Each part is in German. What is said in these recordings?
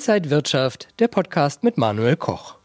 Inside Wirtschaft, der Podcast mit Manuel Koch.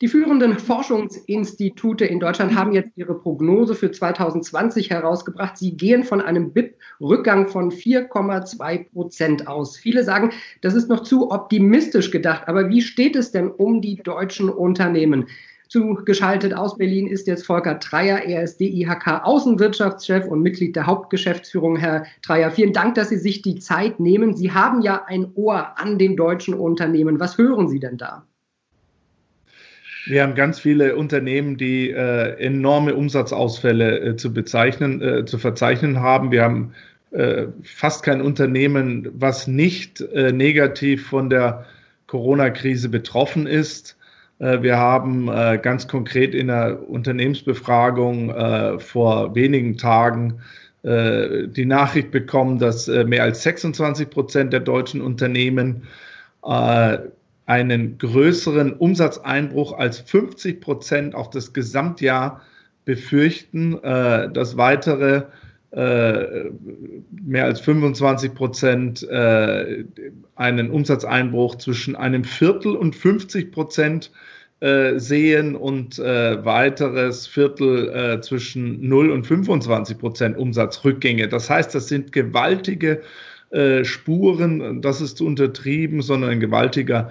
Die führenden Forschungsinstitute in Deutschland haben jetzt ihre Prognose für 2020 herausgebracht. Sie gehen von einem BIP-Rückgang von 4,2 Prozent aus. Viele sagen, das ist noch zu optimistisch gedacht. Aber wie steht es denn um die deutschen Unternehmen? Zugeschaltet aus Berlin ist jetzt Volker Dreier. Er ist DIHK Außenwirtschaftschef und Mitglied der Hauptgeschäftsführung. Herr Dreier, vielen Dank, dass Sie sich die Zeit nehmen. Sie haben ja ein Ohr an den deutschen Unternehmen. Was hören Sie denn da? Wir haben ganz viele Unternehmen, die äh, enorme Umsatzausfälle äh, zu bezeichnen, äh, zu verzeichnen haben. Wir haben äh, fast kein Unternehmen, was nicht äh, negativ von der Corona-Krise betroffen ist. Äh, wir haben äh, ganz konkret in der Unternehmensbefragung äh, vor wenigen Tagen die Nachricht bekommen, dass mehr als 26 Prozent der deutschen Unternehmen einen größeren Umsatzeinbruch als 50 Prozent auf das Gesamtjahr befürchten, dass weitere mehr als 25 Prozent einen Umsatzeinbruch zwischen einem Viertel und 50 Prozent äh, sehen und äh, weiteres Viertel äh, zwischen 0 und 25 Prozent Umsatzrückgänge. Das heißt, das sind gewaltige äh, Spuren, das ist untertrieben, sondern ein gewaltiger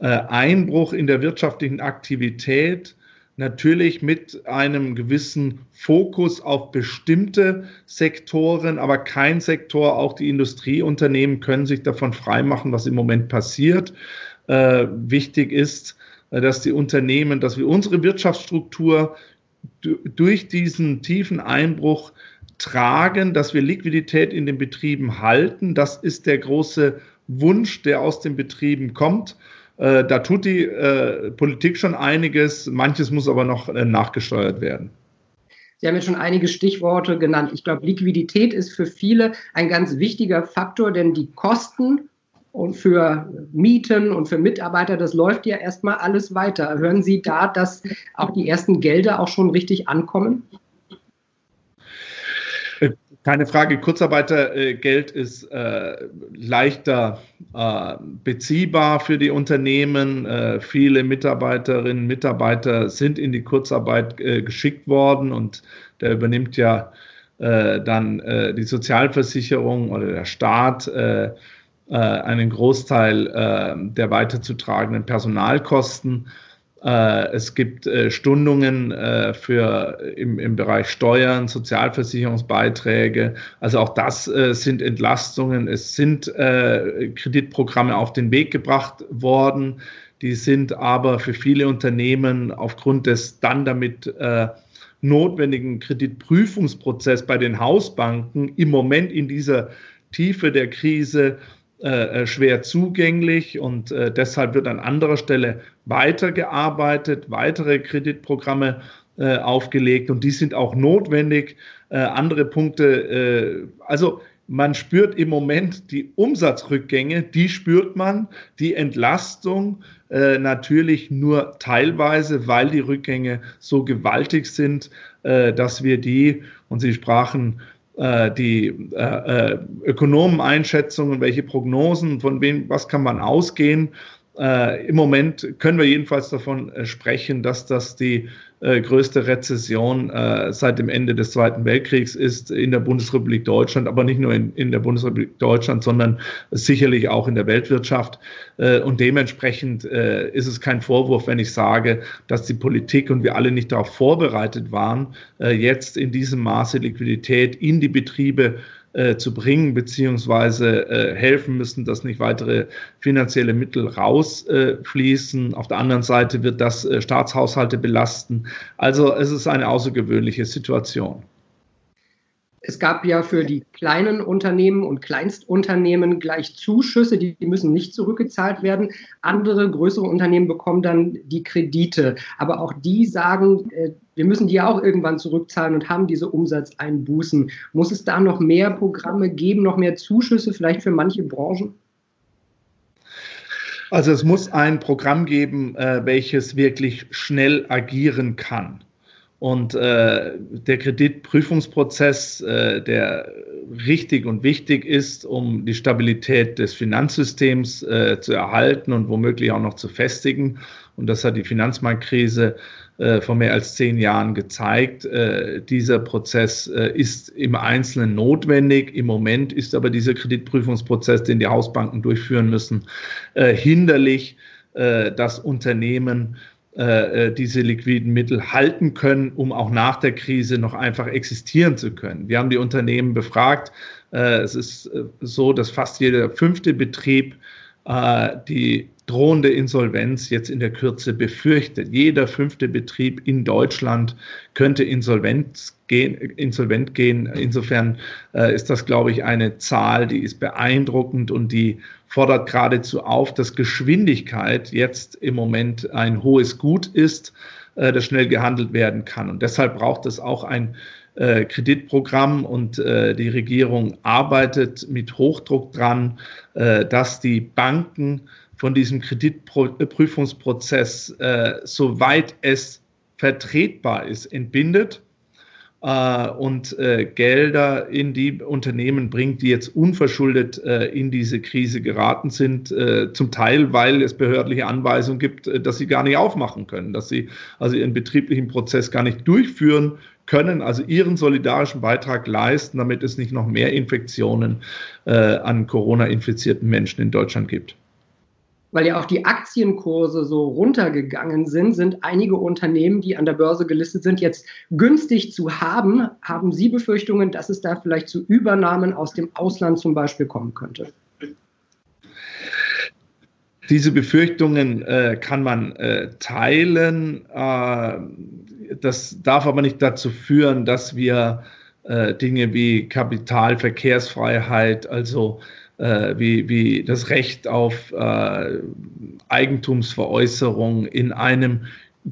äh, Einbruch in der wirtschaftlichen Aktivität natürlich mit einem gewissen Fokus auf bestimmte Sektoren, aber kein Sektor, auch die Industrieunternehmen können sich davon freimachen, was im Moment passiert. Äh, wichtig ist, äh, dass die Unternehmen, dass wir unsere Wirtschaftsstruktur durch diesen tiefen Einbruch tragen, dass wir Liquidität in den Betrieben halten. Das ist der große Wunsch, der aus den Betrieben kommt. Äh, da tut die äh, Politik schon einiges, manches muss aber noch nachgesteuert werden. Sie haben jetzt schon einige Stichworte genannt. Ich glaube, Liquidität ist für viele ein ganz wichtiger Faktor, denn die Kosten und für Mieten und für Mitarbeiter, das läuft ja erstmal alles weiter. Hören Sie da, dass auch die ersten Gelder auch schon richtig ankommen? Äh, keine Frage, Kurzarbeitergeld ist äh, leichter äh, beziehbar für die Unternehmen. Äh, viele Mitarbeiterinnen und Mitarbeiter sind in die Kurzarbeit äh, geschickt worden und der übernimmt ja äh, dann die Sozialversicherung oder der Staat äh, einen Großteil äh, der weiterzutragenden Personalkosten. Äh, es gibt Stundungen für im, im Bereich Steuern, Sozialversicherungsbeiträge. Also auch das sind Entlastungen. Es sind Kreditprogramme auf den Weg gebracht worden. Die sind aber für viele Unternehmen aufgrund des dann damit notwendigen Kreditprüfungsprozess bei den Hausbanken im Moment in dieser Tiefe der Krise äh, äh, schwer zugänglich und äh, deshalb wird an anderer Stelle weitergearbeitet, weitere Kreditprogramme äh, aufgelegt und die sind auch notwendig. Äh, andere Punkte, also man spürt im Moment die Umsatzrückgänge, die spürt man, die Entlastung natürlich nur teilweise, weil die Rückgänge so gewaltig sind, dass wir die, und Sie sprachen äh, die äh, äh, Ökonomeneinschätzungen, welche Prognosen, von wem, was kann man ausgehen. Äh, Im Moment können wir jedenfalls davon äh, sprechen, dass das die äh, größte Rezession äh, seit dem Ende des Zweiten Weltkriegs ist in der Bundesrepublik Deutschland, aber nicht nur in, in der Bundesrepublik Deutschland, sondern sicherlich auch in der Weltwirtschaft. Äh, und dementsprechend äh, ist es kein Vorwurf, wenn ich sage, dass die Politik und wir alle nicht darauf vorbereitet waren, jetzt in diesem Maße Liquidität in die Betriebe äh, zu bringen, beziehungsweise äh, helfen müssen, dass nicht weitere finanzielle Mittel rausfließen. Äh, Auf der anderen Seite wird das äh, Staatshaushalte belasten. Also es ist eine außergewöhnliche Situation. Es gab ja für die kleinen Unternehmen und Kleinstunternehmen gleich Zuschüsse, die müssen nicht zurückgezahlt werden. Andere größere Unternehmen bekommen dann die Kredite. Aber auch die sagen, äh, wir müssen die ja auch irgendwann zurückzahlen und haben diese Umsatzeinbußen. Muss es da noch mehr Programme geben, noch mehr Zuschüsse, vielleicht für manche Branchen? Also es muss ein Programm geben, äh, welches wirklich schnell agieren kann. Und äh, der Kreditprüfungsprozess, äh, der richtig und wichtig ist, um die Stabilität des Finanzsystems äh, zu erhalten und womöglich auch noch zu festigen. Und das hat die Finanzmarktkrise äh, vor mehr als zehn Jahren gezeigt. Äh, dieser Prozess äh, ist im Einzelnen notwendig. Im Moment ist aber dieser Kreditprüfungsprozess, den die Hausbanken durchführen müssen, äh, hinderlich, äh, dass Unternehmen äh, äh, diese liquiden Mittel halten können, um auch nach der Krise noch einfach existieren zu können. Wir haben die Unternehmen befragt. Äh, es ist so, dass fast jeder fünfte Betrieb die drohende Insolvenz jetzt in der Kürze befürchtet. Jeder fünfte Betrieb in Deutschland könnte insolvent gehen. Insolvent gehen. Insofern ist das, glaube ich, eine Zahl, die ist beeindruckend und die fordert geradezu auf, dass Geschwindigkeit jetzt im Moment ein hohes Gut ist, äh, das schnell gehandelt werden kann. Und deshalb braucht es auch ein äh, Kreditprogramm und äh, die Regierung arbeitet mit Hochdruck dran, äh, dass die Banken von diesem Kreditprüfungsprozess, äh, soweit es vertretbar ist, entbindet. Äh, und äh, Gelder in die Unternehmen bringt, die jetzt unverschuldet äh, in diese Krise geraten sind, äh, zum Teil, weil es behördliche Anweisungen gibt, äh, dass sie gar nicht aufmachen können, dass sie also ihren betrieblichen Prozess gar nicht durchführen können, also ihren solidarischen Beitrag leisten, damit es nicht noch mehr Infektionen an Corona-infizierten Menschen in Deutschland gibt weil ja auch die Aktienkurse so runtergegangen sind, sind einige Unternehmen, die an der Börse gelistet sind, jetzt günstig zu haben. Haben Sie Befürchtungen, dass es da vielleicht zu Übernahmen aus dem Ausland zum Beispiel kommen könnte? Diese Befürchtungen äh, kann man äh, teilen. Äh, das darf aber nicht dazu führen, dass wir äh, Dinge wie Kapitalverkehrsfreiheit, also äh, wie, wie das Recht auf äh, Eigentumsveräußerung in einem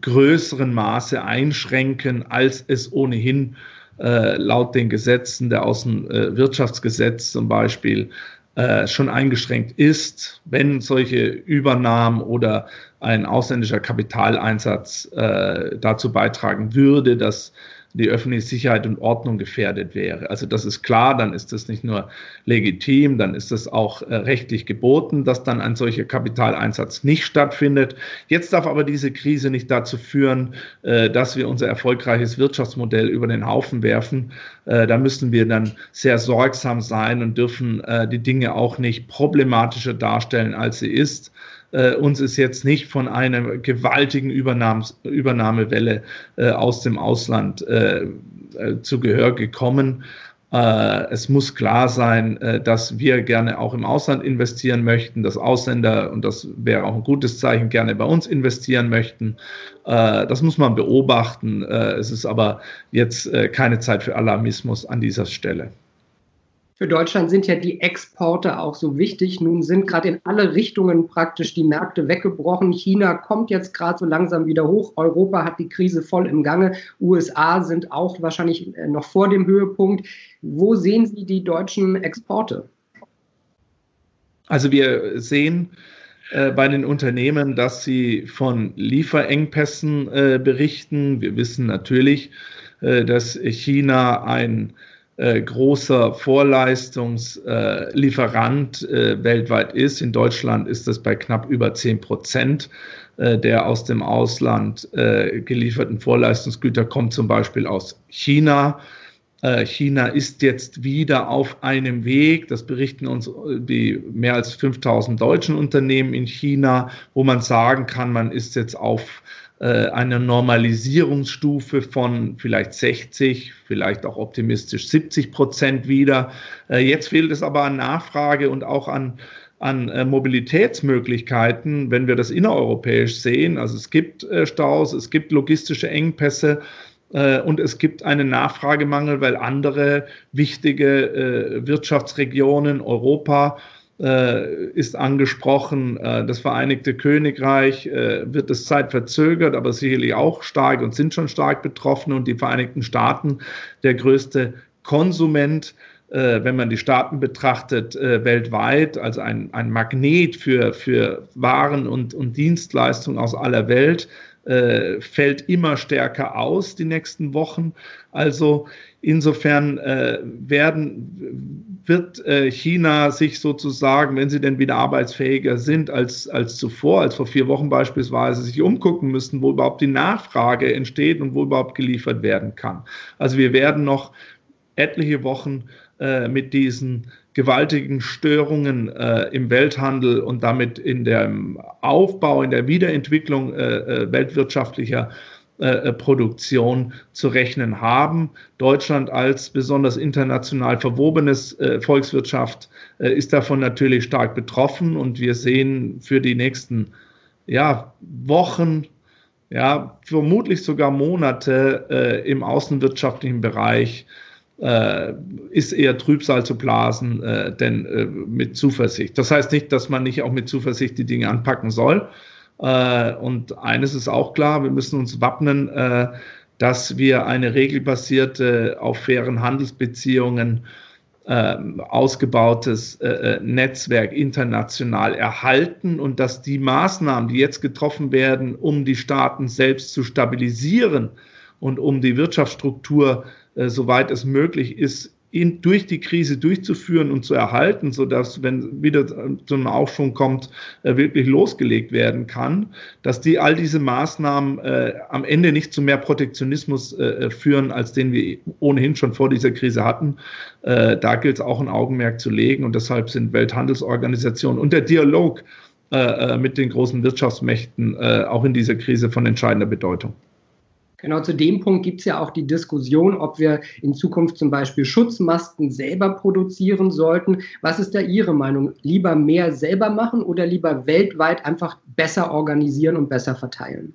größeren Maße einschränken, als es ohnehin äh, laut den Gesetzen der Außenwirtschaftsgesetz zum Beispiel äh, schon eingeschränkt ist, wenn solche Übernahmen oder ein ausländischer Kapitaleinsatz äh, dazu beitragen würde, dass die öffentliche Sicherheit und Ordnung gefährdet wäre. Also das ist klar, dann ist das nicht nur legitim, dann ist das auch äh, rechtlich geboten, dass dann ein solcher Kapitaleinsatz nicht stattfindet. Jetzt darf aber diese Krise nicht dazu führen, äh, dass wir unser erfolgreiches Wirtschaftsmodell über den Haufen werfen. Äh, da müssen wir dann sehr sorgsam sein und dürfen die Dinge auch nicht problematischer darstellen, als sie ist. Äh, uns ist jetzt nicht von einer gewaltigen Übernahms Übernahmewelle äh, aus dem Ausland äh, äh zu Gehör gekommen. Äh, es muss klar sein, äh, dass wir gerne auch im Ausland investieren möchten, dass Ausländer, und das wäre auch ein gutes Zeichen, gerne bei uns investieren möchten. Das muss man beobachten. Es ist aber jetzt keine Zeit für Alarmismus an dieser Stelle. Für Deutschland sind ja die Exporte auch so wichtig. Nun sind gerade in alle Richtungen praktisch die Märkte weggebrochen. China kommt jetzt gerade so langsam wieder hoch. Europa hat die Krise voll im Gange. USA sind auch wahrscheinlich äh, noch vor dem Höhepunkt. Wo sehen Sie die deutschen Exporte? Also wir sehen äh, bei den Unternehmen, dass sie von Lieferengpässen äh, berichten. Wir wissen natürlich, dass China ein äh, großer Vorleistungslieferant äh, weltweit ist. In Deutschland ist das bei knapp über 10 Prozent äh, der aus dem Ausland äh, gelieferten Vorleistungsgüter kommt zum Beispiel aus China. China ist jetzt wieder auf einem Weg, das berichten uns die mehr als 5000 deutschen Unternehmen in China, wo man sagen kann, man ist jetzt auf äh, eine Normalisierungsstufe von vielleicht 60, vielleicht auch optimistisch 70 Prozent wieder. Äh, jetzt fehlt es aber an Nachfrage und auch an an äh, Mobilitätsmöglichkeiten, wenn wir das innereuropäisch sehen. Also es gibt Staus, es gibt logistische Engpässe und es gibt einen Nachfragemangel, weil andere wichtige Wirtschaftsregionen Europa äh, ist angesprochen. Äh, das Vereinigte Königreich äh, wird es Zeit verzögert, aber sicherlich auch stark und sind schon stark betroffen. Und die Vereinigten Staaten, der größte Konsument, wenn man die Staaten betrachtet, weltweit, also ein, ein Magnet für, für Waren und, und Dienstleistungen aus aller Welt, äh, fällt immer stärker aus die nächsten Wochen. Also insofern äh, werden, wird äh, China sich sozusagen, wenn sie denn wieder arbeitsfähiger sind als, als zuvor, als vor vier Wochen beispielsweise, sich umgucken müssen, wo überhaupt die Nachfrage entsteht und wo überhaupt geliefert werden kann. Also wir werden noch etliche Wochen äh, mit diesen gewaltigen Störungen äh, im Welthandel und damit in dem Aufbau, in der Wiederentwicklung äh, äh weltwirtschaftlicher äh, äh, Produktion zu rechnen haben. Deutschland als besonders international verwobenes Volkswirtschaft ist davon natürlich stark betroffen und wir sehen für die nächsten ja, Wochen, ja, vermutlich sogar Monate im außenwirtschaftlichen Bereich äh, ist eher Trübsal zu blasen, äh, denn äh, mit Zuversicht. Das heißt nicht, dass man nicht auch mit Zuversicht die Dinge anpacken soll. Äh, und eines ist auch klar, wir müssen uns wappnen, äh, dass wir eine regelbasierte, auf fairen Handelsbeziehungen äh, ausgebautes Netzwerk international erhalten und dass die Maßnahmen, die jetzt getroffen werden, um die Staaten selbst zu stabilisieren und um die Wirtschaftsstruktur äh, soweit es möglich ist, ihn durch die Krise durchzuführen und zu erhalten, sodass, wenn wieder zu einem Aufschwung kommt, äh, wirklich losgelegt werden kann, dass die all diese Maßnahmen äh, am Ende nicht zu mehr Protektionismus äh, führen, als den wir ohnehin schon vor dieser Krise hatten. Äh, da gilt es auch ein Augenmerk zu legen und deshalb sind Welthandelsorganisationen und der Dialog äh, mit den großen Wirtschaftsmächten auch in dieser Krise von entscheidender Bedeutung. Genau zu dem Punkt gibt es ja auch die Diskussion, ob wir in Zukunft zum Beispiel Schutzmasken selber produzieren sollten. Was ist da Ihre Meinung? Lieber mehr selber machen oder lieber weltweit einfach besser organisieren und besser verteilen?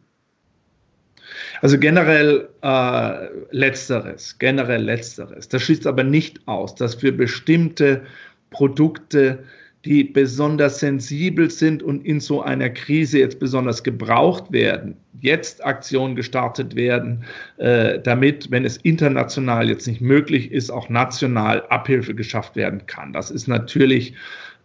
Also generell äh, letzteres, generell letzteres. Das schließt aber nicht aus, dass für bestimmte Produkte die besonders sensibel sind und in so einer Krise jetzt besonders gebraucht werden, jetzt Aktionen gestartet werden, äh, damit, wenn es international jetzt nicht möglich ist, auch national Abhilfe geschafft werden kann. Das ist natürlich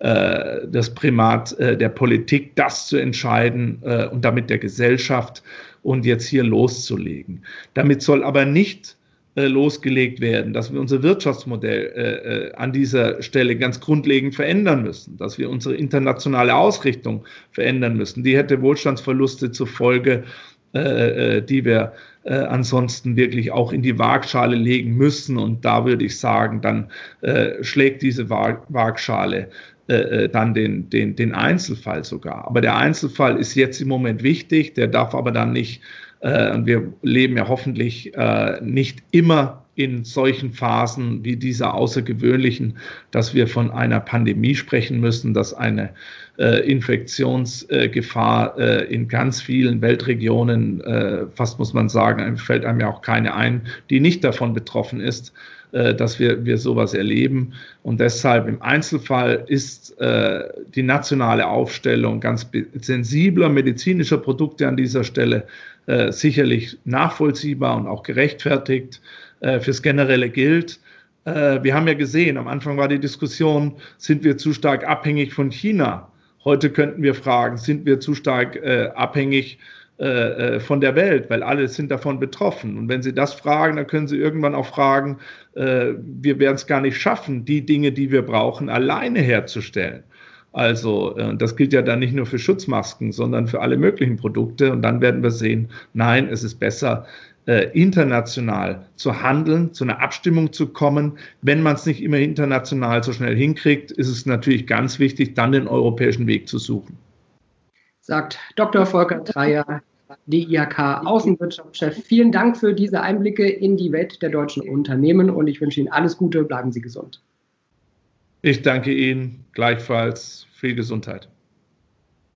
äh, das Primat äh, der Politik, das zu entscheiden und damit der Gesellschaft und jetzt hier loszulegen. Damit soll aber nicht äh, losgelegt werden, dass wir unser Wirtschaftsmodell äh, äh, an dieser Stelle ganz grundlegend verändern müssen, dass wir unsere internationale Ausrichtung verändern müssen. Die hätte Wohlstandsverluste zur Folge, äh, äh die wir ansonsten wirklich auch in die Waagschale legen müssen. Und da würde ich sagen, dann schlägt diese Waagschale dann den, den, den Einzelfall sogar. Aber der Einzelfall ist jetzt im Moment wichtig, der darf aber dann nicht und wir leben ja hoffentlich äh, nicht immer in solchen Phasen wie dieser außergewöhnlichen, dass wir von einer Pandemie sprechen müssen, dass eine äh, Infektionsgefahr äh, in ganz vielen Weltregionen, äh, fast muss man sagen, fällt einem ja auch keine ein, die nicht davon betroffen ist, äh, dass wir, wir sowas erleben. Und deshalb im Einzelfall ist äh, die nationale Aufstellung ganz sensibler medizinischer Produkte an dieser Stelle äh, sicherlich nachvollziehbar und auch gerechtfertigt. Äh, fürs Generelle gilt, äh, wir haben ja gesehen, am Anfang war die Diskussion, sind wir zu stark abhängig von China? Heute könnten wir fragen, sind wir zu stark äh, abhängig äh, von der Welt, weil alle sind davon betroffen. Und wenn Sie das fragen, dann können Sie irgendwann auch fragen, wir werden es gar nicht schaffen, die Dinge, die wir brauchen, alleine herzustellen. Also äh, das gilt ja dann nicht nur für Schutzmasken, sondern für alle möglichen Produkte. Und dann werden wir sehen, nein, es ist besser, äh, international zu handeln, zu einer Abstimmung zu kommen. Wenn man es nicht immer international so schnell hinkriegt, ist es natürlich ganz wichtig, dann den europäischen Weg zu suchen sagt Dr. Volker Dreier, DIHK Außenwirtschaftschef. Vielen Dank für diese Einblicke in die Welt der deutschen Unternehmen und ich wünsche Ihnen alles Gute. Bleiben Sie gesund. Ich danke Ihnen gleichfalls. Viel Gesundheit.